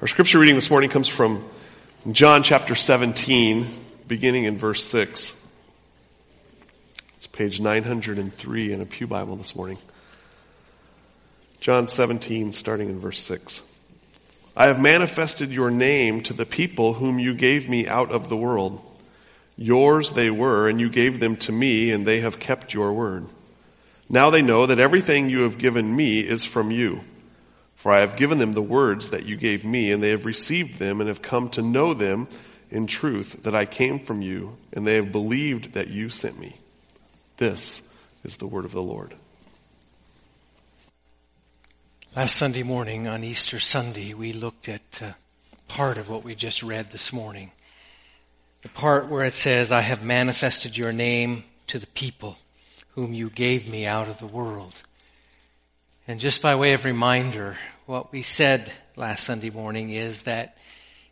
Our scripture reading this morning comes from John chapter 17, beginning in verse 6. It's page 903 in a Pew Bible this morning. John 17, starting in verse 6. I have manifested your name to the people whom you gave me out of the world. Yours they were, and you gave them to me, and they have kept your word. Now they know that everything you have given me is from you. For I have given them the words that you gave me, and they have received them and have come to know them in truth that I came from you, and they have believed that you sent me. This is the word of the Lord. Last Sunday morning on Easter Sunday, we looked at uh, part of what we just read this morning. The part where it says, I have manifested your name to the people whom you gave me out of the world. And just by way of reminder, what we said last Sunday morning is that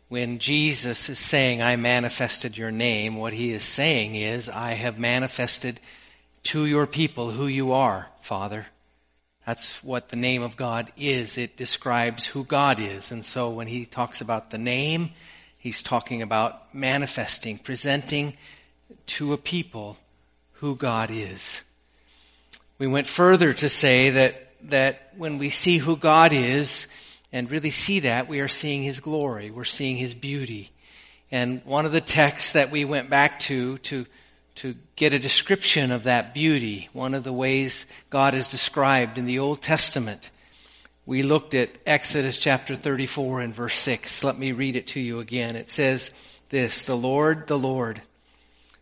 when Jesus is saying, I manifested your name, what he is saying is, I have manifested to your people who you are, Father. That's what the name of God is. It describes who God is. And so when he talks about the name, he's talking about manifesting, presenting to a people who God is. We went further to say that that when we see who God is and really see that, we are seeing His glory. We're seeing His beauty. And one of the texts that we went back to, to, to get a description of that beauty, one of the ways God is described in the Old Testament, we looked at Exodus chapter 34 and verse 6. Let me read it to you again. It says this, the Lord, the Lord,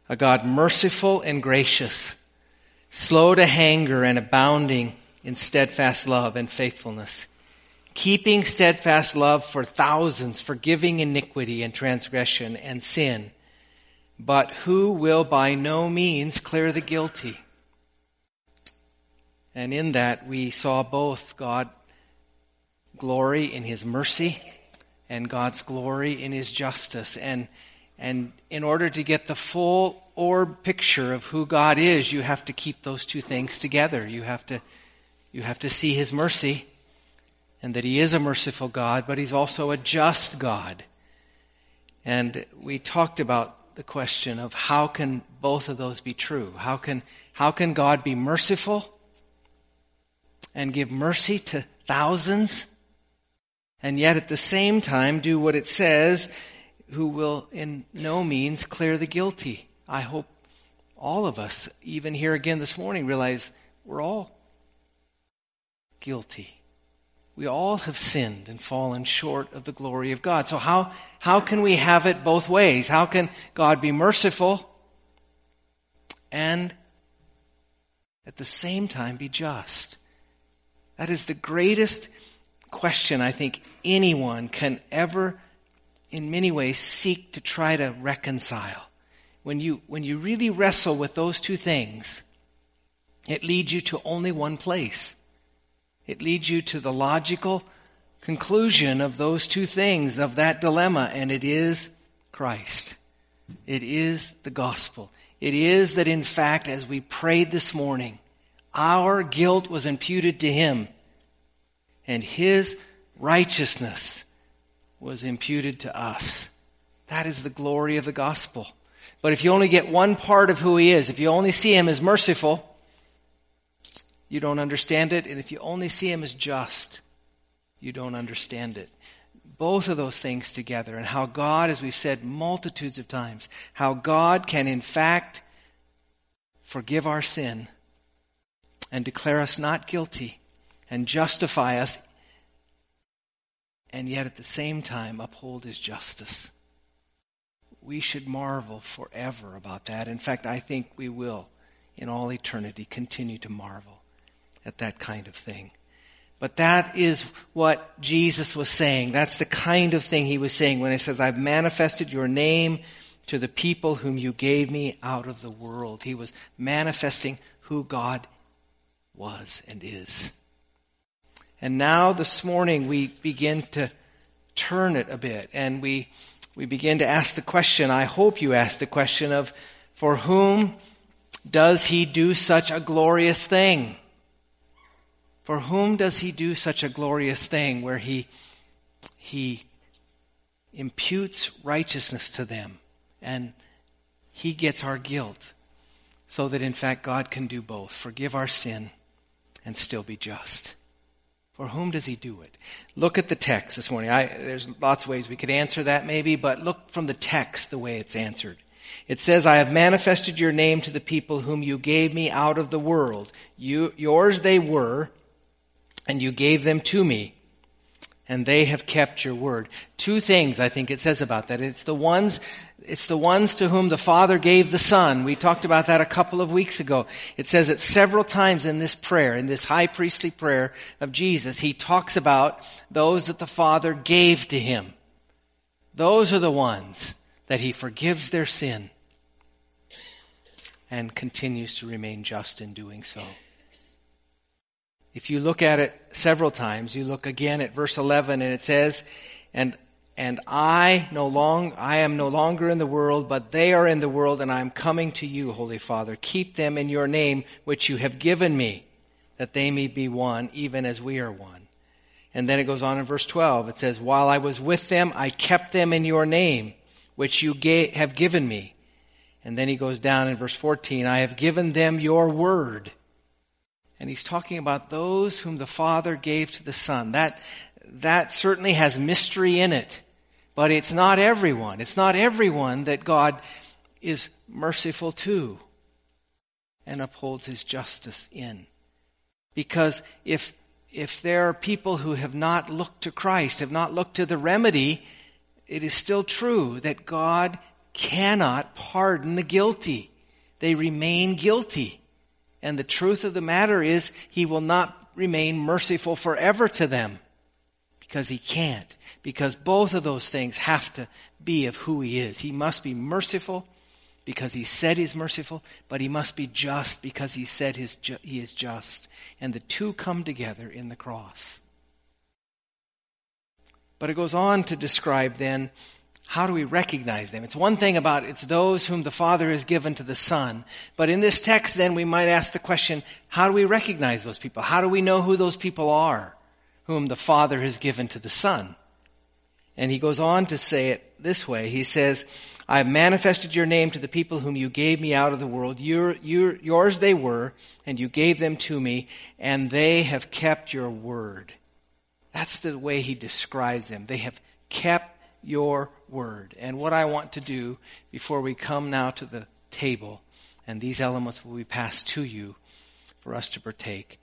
a God merciful and gracious, slow to anger and abounding in steadfast love and faithfulness, keeping steadfast love for thousands, forgiving iniquity and transgression and sin, but who will by no means clear the guilty. And in that we saw both God glory in his mercy and God's glory in his justice. And, and in order to get the full orb picture of who God is, you have to keep those two things together. You have to you have to see His mercy and that He is a merciful God, but He's also a just God. And we talked about the question of how can both of those be true? How can, how can God be merciful and give mercy to thousands and yet at the same time do what it says, who will in no means clear the guilty? I hope all of us, even here again this morning, realize we're all guilty. We all have sinned and fallen short of the glory of God. So how, how can we have it both ways? How can God be merciful and at the same time be just? That is the greatest question I think anyone can ever, in many ways, seek to try to reconcile. When you, when you really wrestle with those two things, it leads you to only one place. It leads you to the logical conclusion of those two things, of that dilemma, and it is Christ. It is the gospel. It is that in fact, as we prayed this morning, our guilt was imputed to Him, and His righteousness was imputed to us. That is the glory of the gospel. But if you only get one part of who He is, if you only see Him as merciful, you don't understand it. And if you only see him as just, you don't understand it. Both of those things together and how God, as we've said multitudes of times, how God can in fact forgive our sin and declare us not guilty and justify us and yet at the same time uphold his justice. We should marvel forever about that. In fact, I think we will in all eternity continue to marvel at that kind of thing. But that is what Jesus was saying. That's the kind of thing he was saying when he says, I've manifested your name to the people whom you gave me out of the world. He was manifesting who God was and is. And now this morning we begin to turn it a bit and we, we begin to ask the question, I hope you ask the question of, for whom does he do such a glorious thing? For whom does he do such a glorious thing where he, he imputes righteousness to them and he gets our guilt so that in fact God can do both, forgive our sin and still be just. For whom does he do it? Look at the text this morning. I, there's lots of ways we could answer that maybe, but look from the text the way it's answered. It says, I have manifested your name to the people whom you gave me out of the world. You, yours they were, and you gave them to me and they have kept your word. Two things I think it says about that. It's the ones, it's the ones to whom the Father gave the Son. We talked about that a couple of weeks ago. It says it several times in this prayer, in this high priestly prayer of Jesus. He talks about those that the Father gave to him. Those are the ones that he forgives their sin and continues to remain just in doing so. If you look at it several times, you look again at verse 11 and it says, and, and I no long, I am no longer in the world, but they are in the world and I am coming to you, Holy Father. Keep them in your name, which you have given me, that they may be one, even as we are one. And then it goes on in verse 12. It says, while I was with them, I kept them in your name, which you have given me. And then he goes down in verse 14, I have given them your word and he's talking about those whom the Father gave to the Son. That, that certainly has mystery in it. But it's not everyone. It's not everyone that God is merciful to and upholds his justice in. Because if, if there are people who have not looked to Christ, have not looked to the remedy, it is still true that God cannot pardon the guilty. They remain guilty. And the truth of the matter is, he will not remain merciful forever to them. Because he can't. Because both of those things have to be of who he is. He must be merciful because he said he's merciful, but he must be just because he said his ju- he is just. And the two come together in the cross. But it goes on to describe then how do we recognize them? It's one thing about it's those whom the Father has given to the Son. But in this text, then, we might ask the question, how do we recognize those people? How do we know who those people are whom the Father has given to the Son? And he goes on to say it this way. He says, I have manifested your name to the people whom you gave me out of the world. Your, your, yours they were, and you gave them to me, and they have kept your word. That's the way he describes them. They have kept your word. And what I want to do before we come now to the table, and these elements will be passed to you for us to partake,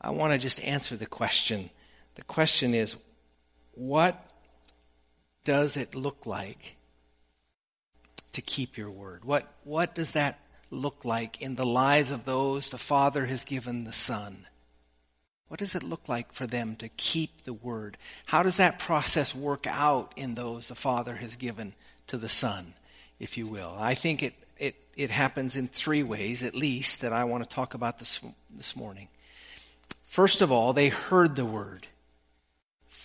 I want to just answer the question. The question is, what does it look like to keep your word? What, what does that look like in the lives of those the Father has given the Son? What does it look like for them to keep the word? How does that process work out in those the Father has given to the Son, if you will? I think it, it, it happens in three ways, at least, that I want to talk about this, this morning. First of all, they heard the word.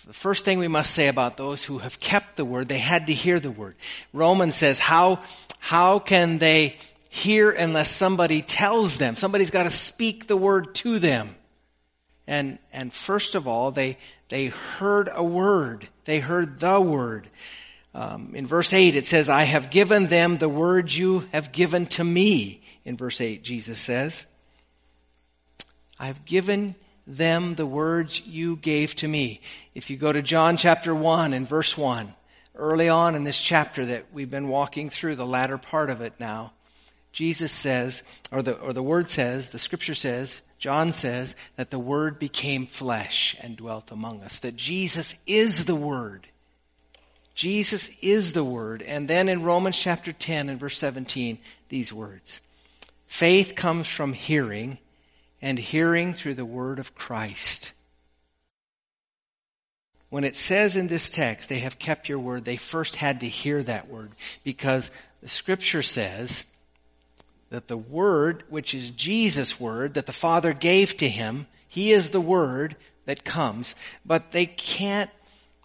The first thing we must say about those who have kept the word, they had to hear the word. Romans says, how, how can they hear unless somebody tells them? Somebody's got to speak the word to them. And, and first of all, they, they heard a word. They heard the word. Um, in verse 8, it says, I have given them the words you have given to me. In verse 8, Jesus says, I have given them the words you gave to me. If you go to John chapter 1 and verse 1, early on in this chapter that we've been walking through, the latter part of it now, Jesus says, or the, or the word says, the scripture says, John says that the Word became flesh and dwelt among us, that Jesus is the Word. Jesus is the Word. And then in Romans chapter 10 and verse 17, these words. Faith comes from hearing, and hearing through the Word of Christ. When it says in this text, they have kept your word, they first had to hear that word because the scripture says that the Word, which is Jesus' Word, that the Father gave to him, He is the Word that comes, but they can't,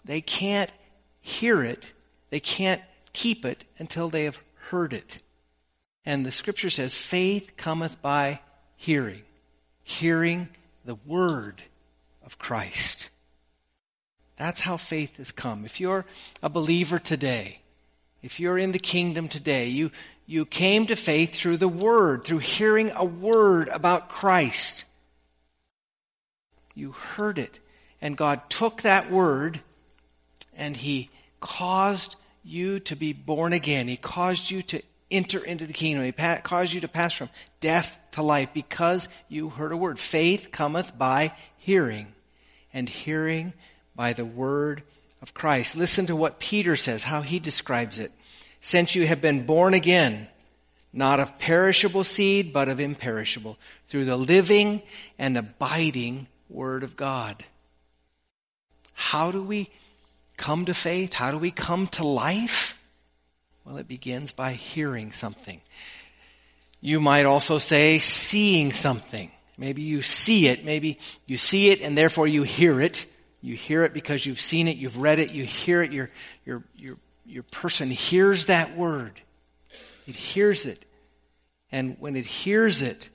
they can't hear it, they can't keep it until they have heard it. And the scripture says, faith cometh by hearing. Hearing the Word of Christ. That's how faith has come. If you're a believer today, if you're in the kingdom today, you, you came to faith through the Word, through hearing a word about Christ. You heard it. And God took that word and He caused you to be born again. He caused you to enter into the kingdom. He caused you to pass from death to life because you heard a word. Faith cometh by hearing, and hearing by the word of Christ. Listen to what Peter says, how he describes it. Since you have been born again, not of perishable seed, but of imperishable, through the living and abiding word of God. How do we come to faith? How do we come to life? Well, it begins by hearing something. You might also say seeing something. Maybe you see it. Maybe you see it and therefore you hear it. You hear it because you've seen it, you've read it, you hear it, your, your, your, your person hears that word. It hears it. And when it hears it,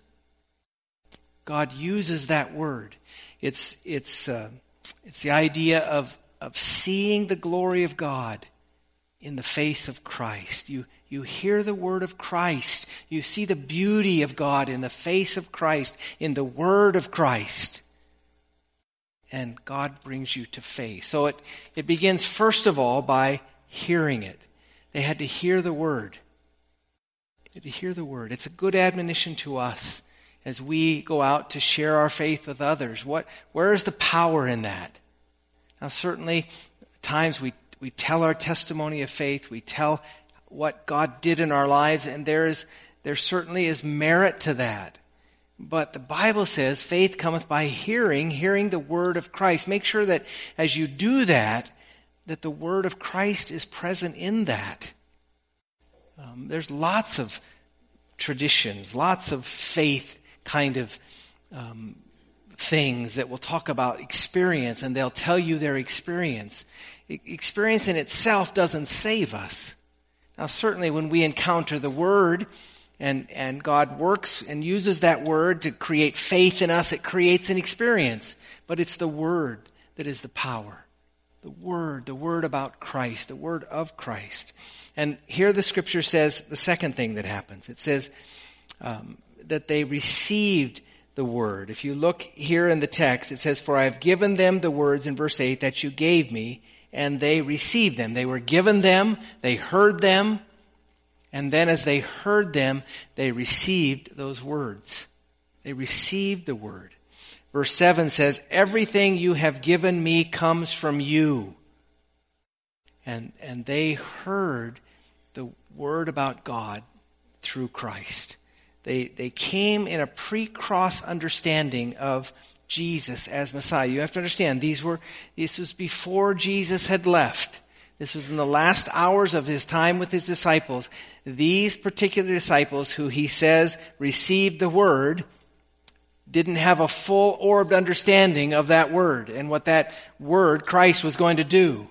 God uses that word. It's, it's, uh, it's the idea of, of seeing the glory of God in the face of Christ. You, you hear the word of Christ. You see the beauty of God in the face of Christ, in the word of Christ. And God brings you to faith. So it, it begins first of all by hearing it. They had to hear the word. They had to hear the word. It's a good admonition to us as we go out to share our faith with others. What, where is the power in that? Now certainly, times we, we tell our testimony of faith, we tell what God did in our lives, and there is, there certainly is merit to that. But the Bible says faith cometh by hearing, hearing the word of Christ. Make sure that as you do that, that the word of Christ is present in that. Um, there's lots of traditions, lots of faith kind of um, things that will talk about experience and they'll tell you their experience. Experience in itself doesn't save us. Now certainly when we encounter the Word and, and God works and uses that Word to create faith in us, it creates an experience. But it's the Word that is the power. The Word, the Word about Christ, the Word of Christ. And here the scripture says the second thing that happens. It says, um, that they received the word. If you look here in the text, it says, For I have given them the words in verse 8 that you gave me, and they received them. They were given them, they heard them, and then as they heard them, they received those words. They received the word. Verse 7 says, Everything you have given me comes from you. And, and they heard the word about God through Christ. They, they came in a pre-cross understanding of Jesus as Messiah. You have to understand, these were, this was before Jesus had left. This was in the last hours of his time with his disciples. These particular disciples who he says received the word didn't have a full orbed understanding of that word and what that word Christ was going to do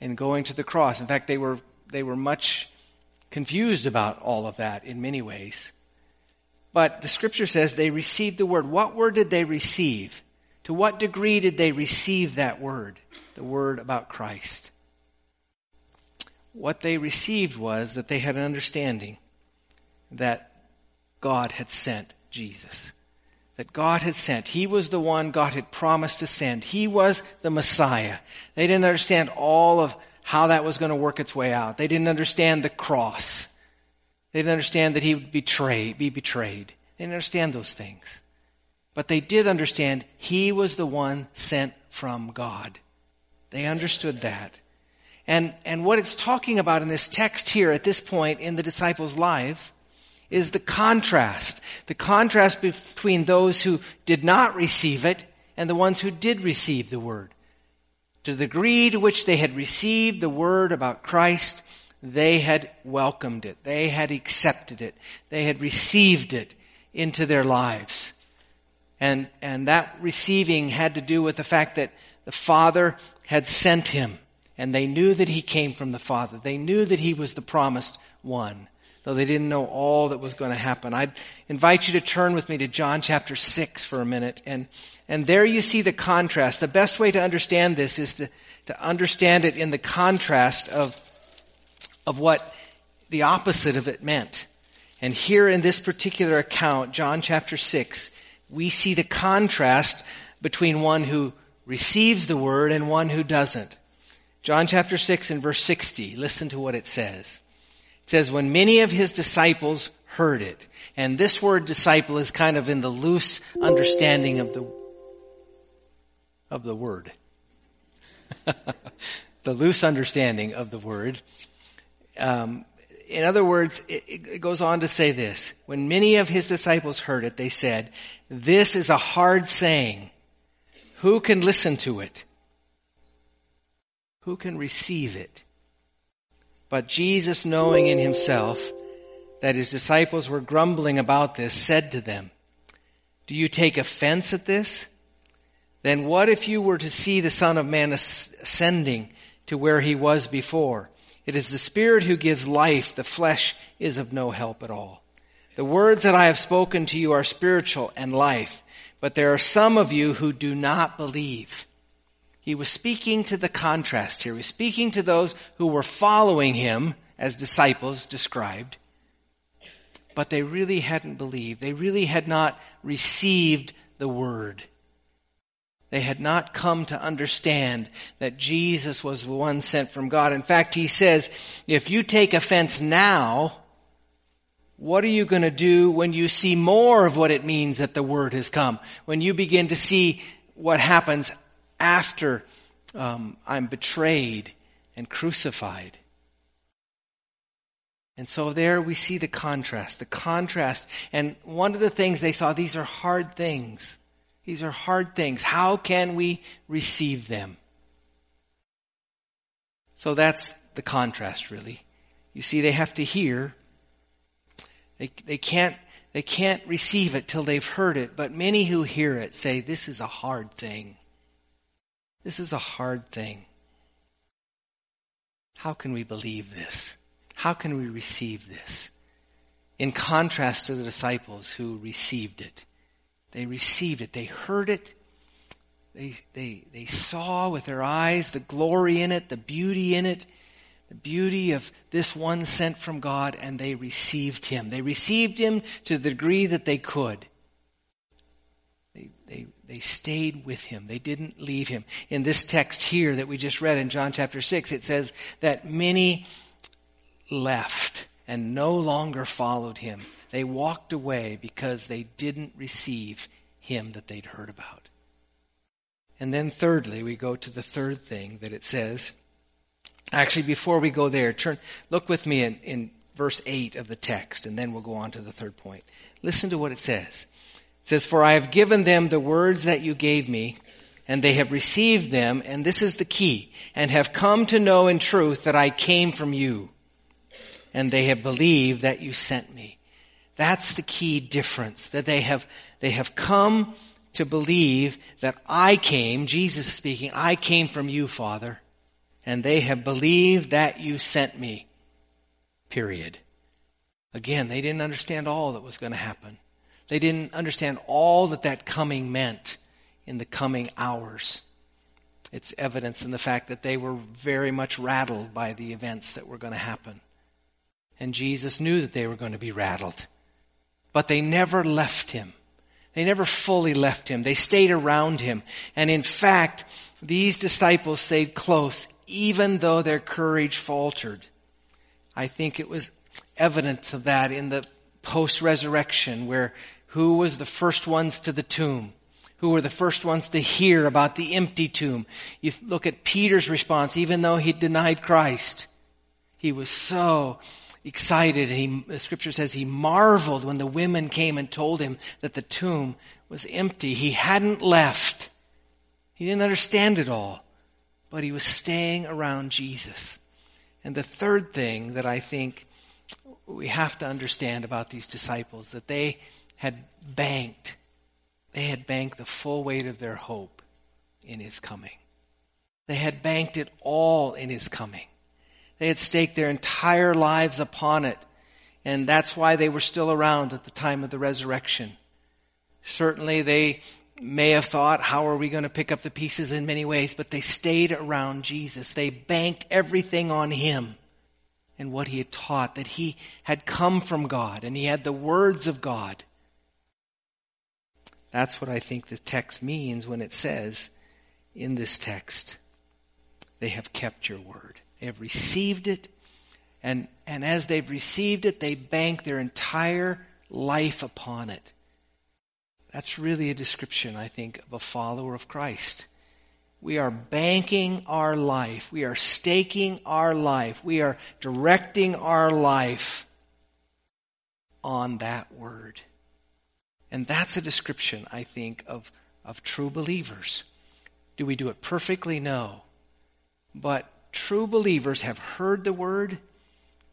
in going to the cross. In fact, they were, they were much confused about all of that in many ways. But the scripture says they received the word. What word did they receive? To what degree did they receive that word? The word about Christ. What they received was that they had an understanding that God had sent Jesus. That God had sent. He was the one God had promised to send. He was the Messiah. They didn't understand all of how that was going to work its way out. They didn't understand the cross. They didn't understand that he would betray, be betrayed. They didn't understand those things. But they did understand he was the one sent from God. They understood that. And, and what it's talking about in this text here at this point in the disciples' lives is the contrast. The contrast between those who did not receive it and the ones who did receive the word. To the degree to which they had received the word about Christ, they had welcomed it. They had accepted it. They had received it into their lives. And, and that receiving had to do with the fact that the Father had sent him. And they knew that he came from the Father. They knew that he was the promised one, though they didn't know all that was going to happen. I'd invite you to turn with me to John chapter 6 for a minute. And And there you see the contrast. The best way to understand this is to, to understand it in the contrast of, of what the opposite of it meant. And here in this particular account, John chapter 6, we see the contrast between one who receives the word and one who doesn't. John chapter 6 and verse 60, listen to what it says. Says, when many of his disciples heard it, and this word disciple is kind of in the loose understanding of the, of the word. the loose understanding of the word. Um, in other words, it, it goes on to say this. When many of his disciples heard it, they said, this is a hard saying. Who can listen to it? Who can receive it? But Jesus, knowing in himself that his disciples were grumbling about this, said to them, Do you take offense at this? Then what if you were to see the Son of Man ascending to where he was before? It is the Spirit who gives life. The flesh is of no help at all. The words that I have spoken to you are spiritual and life, but there are some of you who do not believe. He was speaking to the contrast here. He was speaking to those who were following him as disciples described, but they really hadn't believed. They really had not received the word. They had not come to understand that Jesus was the one sent from God. In fact, he says, if you take offense now, what are you going to do when you see more of what it means that the word has come? When you begin to see what happens after um, I'm betrayed and crucified. And so there we see the contrast, the contrast. And one of the things they saw, these are hard things. These are hard things. How can we receive them? So that's the contrast really. You see, they have to hear. They, they can't, they can't receive it till they've heard it, but many who hear it say, this is a hard thing. This is a hard thing. How can we believe this? How can we receive this? In contrast to the disciples who received it. They received it. They heard it. They, they, they saw with their eyes the glory in it, the beauty in it, the beauty of this one sent from God, and they received him. They received him to the degree that they could. They, they, they stayed with him. They didn't leave him. In this text here that we just read in John chapter 6, it says that many left and no longer followed him. They walked away because they didn't receive him that they'd heard about. And then thirdly, we go to the third thing that it says. Actually, before we go there, turn, look with me in, in verse 8 of the text, and then we'll go on to the third point. Listen to what it says. Says, For I have given them the words that you gave me, and they have received them, and this is the key, and have come to know in truth that I came from you, and they have believed that you sent me. That's the key difference, that they have, they have come to believe that I came, Jesus speaking, I came from you, Father, and they have believed that you sent me. Period. Again, they didn't understand all that was going to happen. They didn't understand all that that coming meant in the coming hours. It's evidence in the fact that they were very much rattled by the events that were going to happen. And Jesus knew that they were going to be rattled. But they never left him. They never fully left him. They stayed around him. And in fact, these disciples stayed close even though their courage faltered. I think it was evidence of that in the post-resurrection where who was the first ones to the tomb? Who were the first ones to hear about the empty tomb? You look at Peter's response, even though he denied Christ. He was so excited. He, the scripture says he marveled when the women came and told him that the tomb was empty. He hadn't left. He didn't understand it all, but he was staying around Jesus. And the third thing that I think we have to understand about these disciples that they had banked, they had banked the full weight of their hope in his coming. They had banked it all in his coming. They had staked their entire lives upon it. And that's why they were still around at the time of the resurrection. Certainly they may have thought, how are we going to pick up the pieces in many ways, but they stayed around Jesus. They banked everything on Him and what He had taught, that He had come from God and He had the words of God. That's what I think the text means when it says in this text, they have kept your word. They have received it, and, and as they've received it, they bank their entire life upon it. That's really a description, I think, of a follower of Christ. We are banking our life. We are staking our life. We are directing our life on that word. And that's a description, I think, of, of true believers. Do we do it perfectly? No. But true believers have heard the word,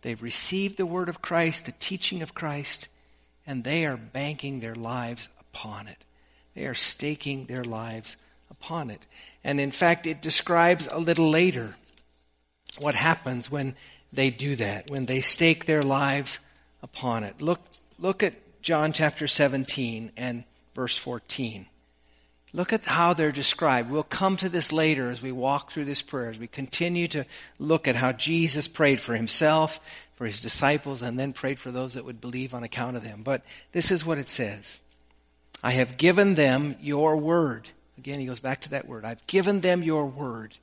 they've received the word of Christ, the teaching of Christ, and they are banking their lives upon it. They are staking their lives upon it. And in fact, it describes a little later what happens when they do that, when they stake their lives upon it. Look, look at John chapter 17 and verse 14. Look at how they're described. We'll come to this later as we walk through this prayer, as we continue to look at how Jesus prayed for himself, for his disciples, and then prayed for those that would believe on account of them. But this is what it says. I have given them your word. Again, he goes back to that word. I've given them your word.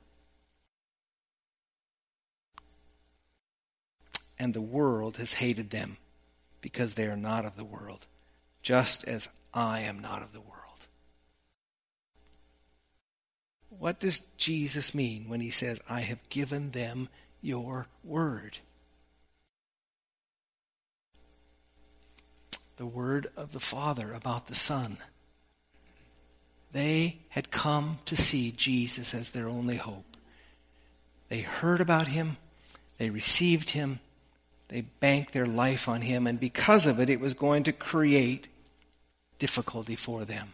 And the world has hated them because they are not of the world, just as I am not of the world. What does Jesus mean when he says, I have given them your word? The word of the Father about the Son. They had come to see Jesus as their only hope. They heard about him. They received him. They banked their life on him. And because of it, it was going to create difficulty for them.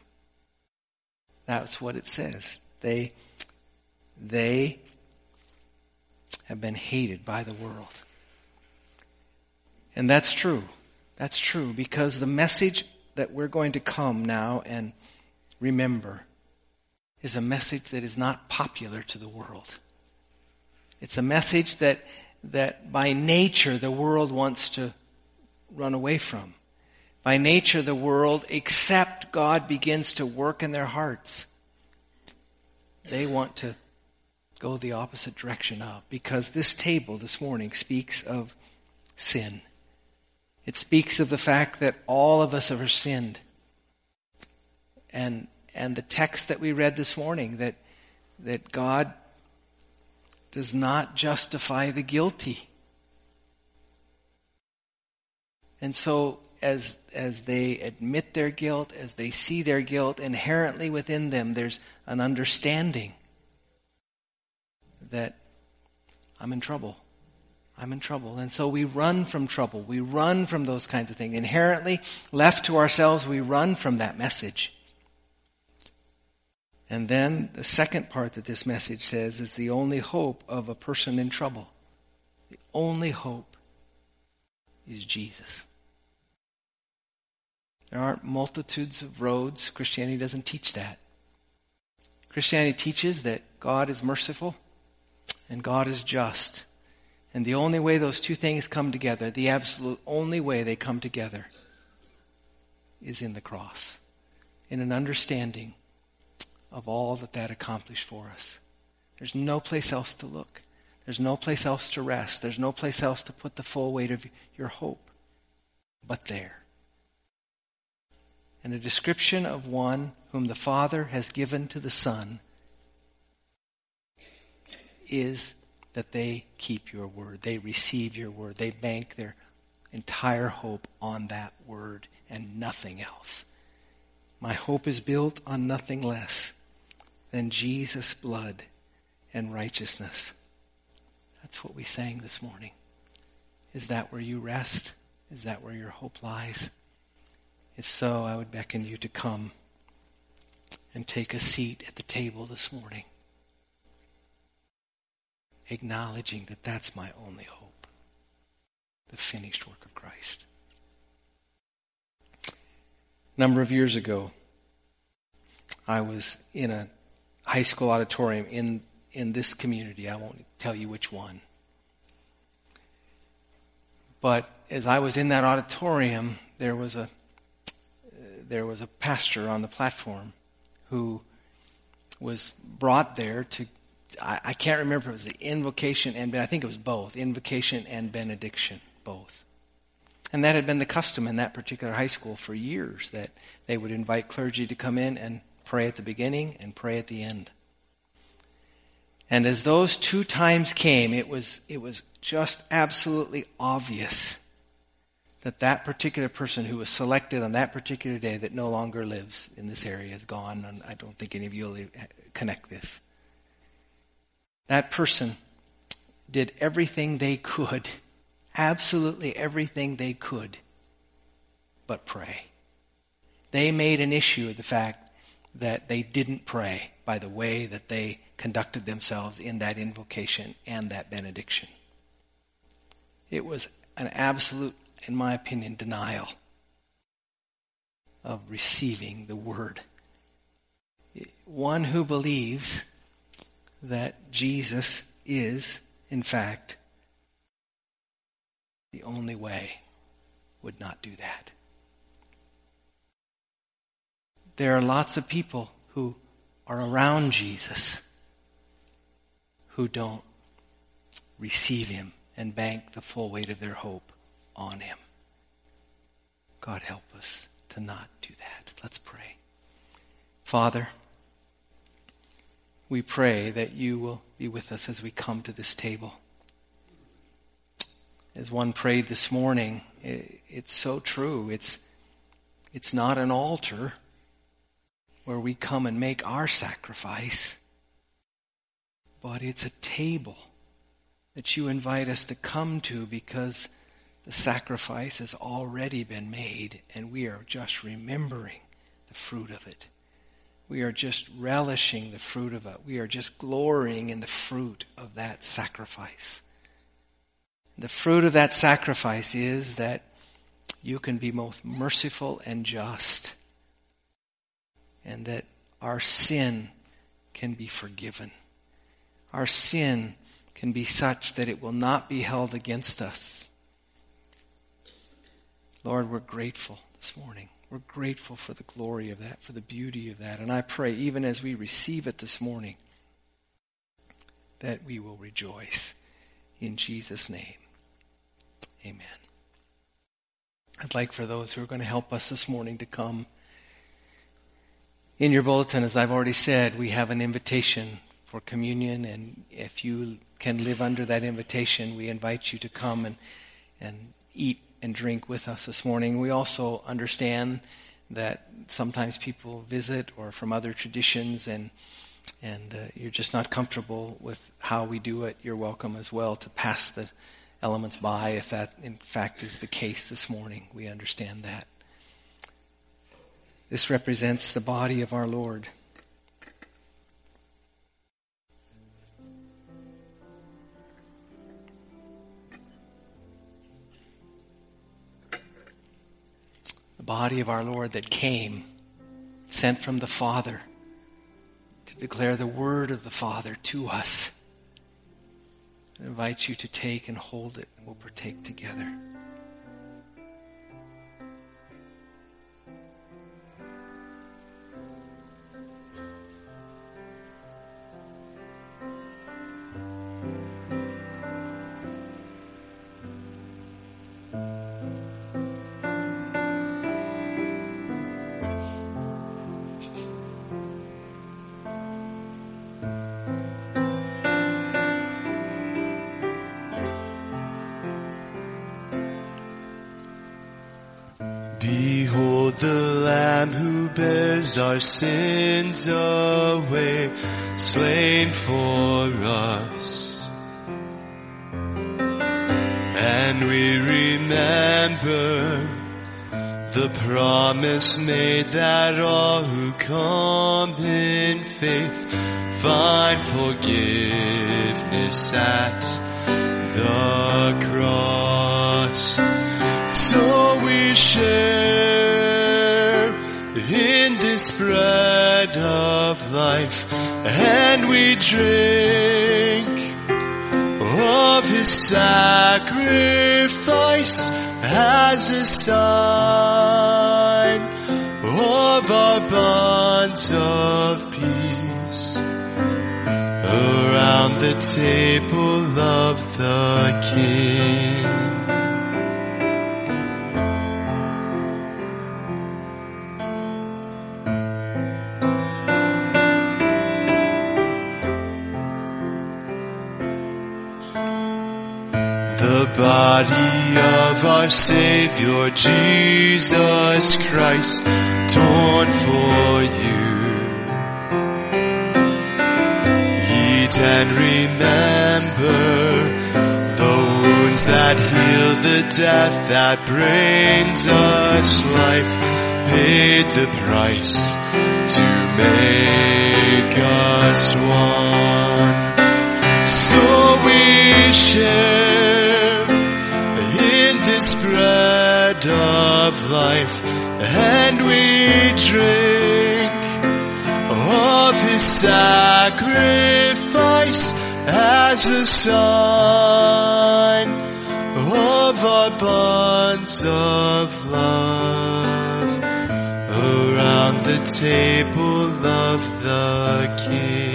That's what it says. They, they have been hated by the world. And that's true. That's true because the message that we're going to come now and remember is a message that is not popular to the world. It's a message that, that by nature the world wants to run away from. By nature the world, except God begins to work in their hearts, they want to go the opposite direction of because this table this morning speaks of sin. It speaks of the fact that all of us have sinned. And, and the text that we read this morning that, that God does not justify the guilty. And so as, as they admit their guilt, as they see their guilt, inherently within them, there's an understanding that I'm in trouble. I'm in trouble. And so we run from trouble. We run from those kinds of things. Inherently, left to ourselves, we run from that message. And then the second part that this message says is the only hope of a person in trouble. The only hope is Jesus. There aren't multitudes of roads. Christianity doesn't teach that. Christianity teaches that God is merciful and God is just. And the only way those two things come together, the absolute only way they come together, is in the cross, in an understanding of all that that accomplished for us. There's no place else to look. There's no place else to rest. There's no place else to put the full weight of your hope but there. And a description of one whom the Father has given to the Son is that they keep your word. They receive your word. They bank their entire hope on that word and nothing else. My hope is built on nothing less than Jesus' blood and righteousness. That's what we sang this morning. Is that where you rest? Is that where your hope lies? If so, I would beckon you to come and take a seat at the table this morning acknowledging that that's my only hope the finished work of Christ. A number of years ago, I was in a high school auditorium in, in this community. I won't tell you which one. But as I was in that auditorium, there was a, there was a pastor on the platform who was brought there to I, I can't remember if it was the invocation and I think it was both invocation and benediction both and that had been the custom in that particular high school for years that they would invite clergy to come in and pray at the beginning and pray at the end and as those two times came it was it was just absolutely obvious that that particular person who was selected on that particular day that no longer lives in this area is gone and I don't think any of you will connect this that person did everything they could, absolutely everything they could, but pray. They made an issue of the fact that they didn't pray by the way that they conducted themselves in that invocation and that benediction. It was an absolute, in my opinion, denial of receiving the word. One who believes that Jesus is, in fact, the only way would not do that. There are lots of people who are around Jesus who don't receive him and bank the full weight of their hope on him. God help us to not do that. Let's pray. Father, we pray that you will be with us as we come to this table. As one prayed this morning, it's so true. It's, it's not an altar where we come and make our sacrifice, but it's a table that you invite us to come to because the sacrifice has already been made and we are just remembering the fruit of it. We are just relishing the fruit of it. We are just glorying in the fruit of that sacrifice. The fruit of that sacrifice is that you can be both merciful and just, and that our sin can be forgiven. Our sin can be such that it will not be held against us. Lord, we're grateful this morning. We're grateful for the glory of that, for the beauty of that. And I pray, even as we receive it this morning, that we will rejoice. In Jesus' name, amen. I'd like for those who are going to help us this morning to come. In your bulletin, as I've already said, we have an invitation for communion, and if you can live under that invitation, we invite you to come and, and eat and drink with us this morning. We also understand that sometimes people visit or from other traditions and and uh, you're just not comfortable with how we do it, you're welcome as well to pass the elements by if that in fact is the case this morning. We understand that. This represents the body of our Lord. The body of our Lord that came, sent from the Father to declare the word of the Father to us. I invite you to take and hold it, and we'll partake together. Our sins away, slain for us. And we remember the promise made that all who come in faith find forgiveness at the cross. So we share in this bread of life, and we drink of his sacrifice as a sign of our bonds of peace around the table of the King. Body of our Savior Jesus Christ torn for you. Eat and remember the wounds that heal the death that brings us life. Paid the price to make us one. So we share of life and we drink of his sacrifice as a sign of our bonds of love around the table of the King.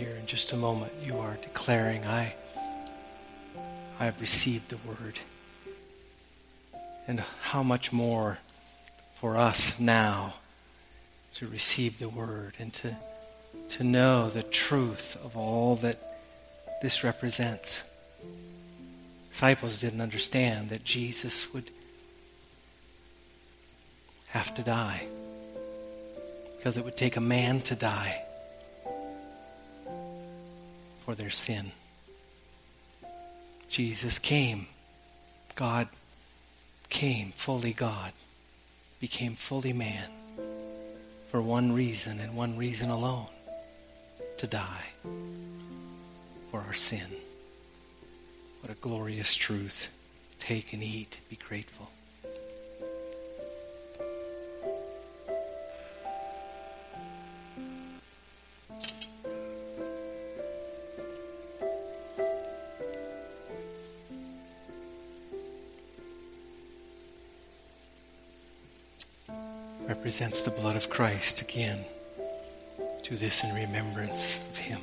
Here in just a moment, you are declaring, I, I have received the word. And how much more for us now to receive the word and to, to know the truth of all that this represents. Disciples didn't understand that Jesus would have to die because it would take a man to die for their sin. Jesus came. God came, fully God, became fully man for one reason and one reason alone to die for our sin. What a glorious truth. Take and eat. Be grateful. Represents the blood of Christ again. Do this in remembrance of him.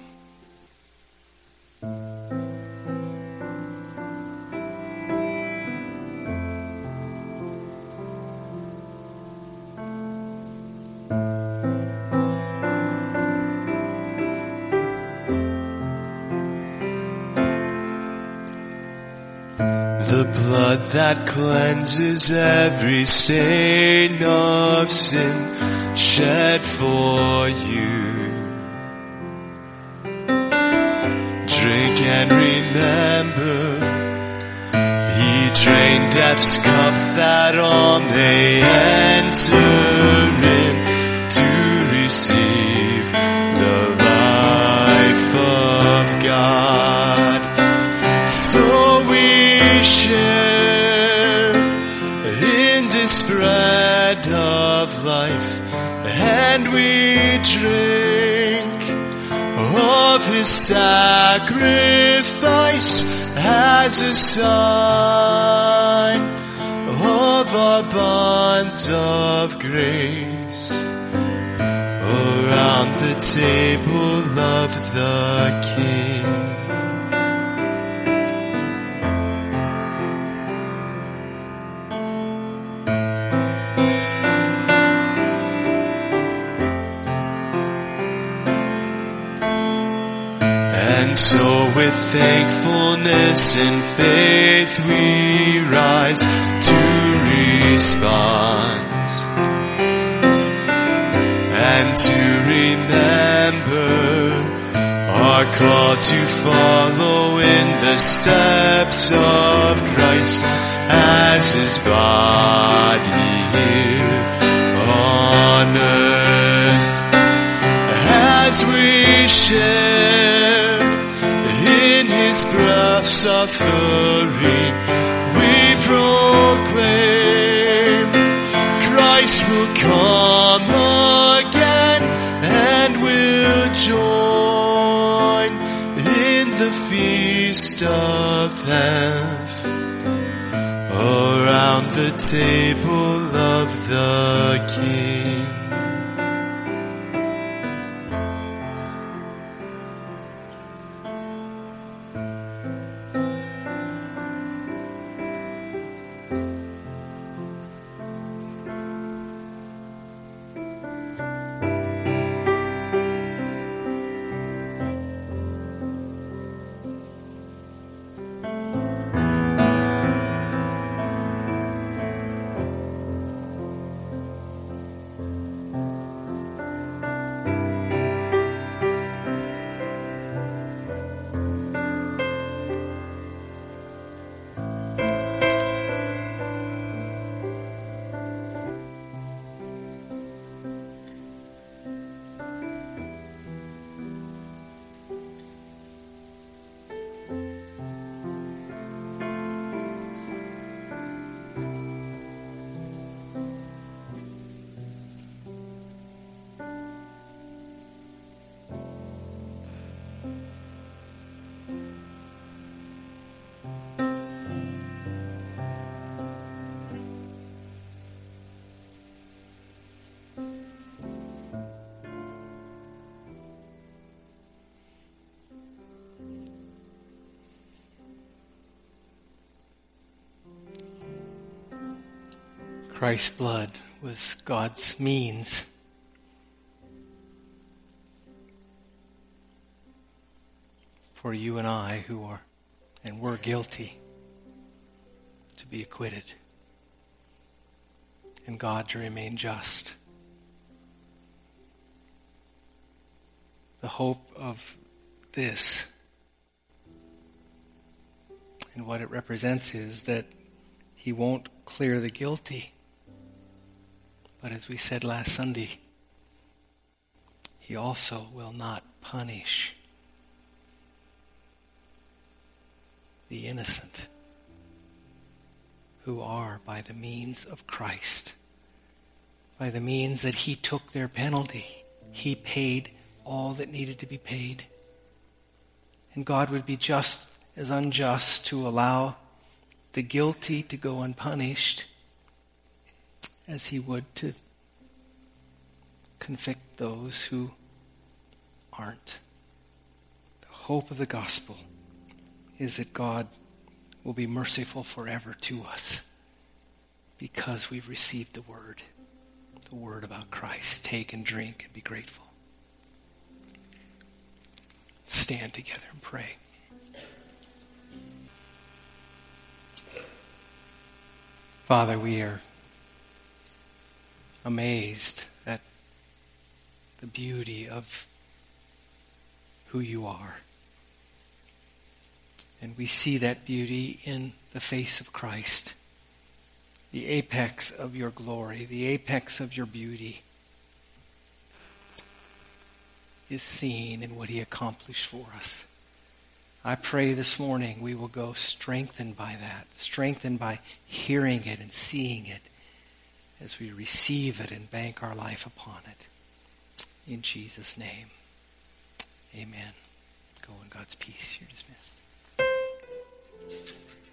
That cleanses every stain of sin shed for you. Drink and remember, he drained death's cup that all may enter in drink of his sacrifice as a sign of bonds of grace around the table of the King. So with thankfulness and faith we rise to respond and to remember our call to follow in the steps of Christ as his body here on earth as we share his breath suffering we proclaim Christ will come again and will join in the feast of heaven around the table of the King. Christ's blood was God's means. For you and I who are and were guilty to be acquitted and God to remain just. The hope of this and what it represents is that he won't clear the guilty. But as we said last Sunday, he also will not punish the innocent who are by the means of Christ, by the means that he took their penalty. He paid all that needed to be paid. And God would be just as unjust to allow the guilty to go unpunished as he would to convict those who aren't. The hope of the gospel is that God will be merciful forever to us because we've received the word, the word about Christ. Take and drink and be grateful. Stand together and pray. Father, we are amazed at the beauty of who you are. And we see that beauty in the face of Christ, the apex of your glory, the apex of your beauty is seen in what he accomplished for us. I pray this morning we will go strengthened by that, strengthened by hearing it and seeing it as we receive it and bank our life upon it. In Jesus' name, amen. Go in God's peace. You're dismissed.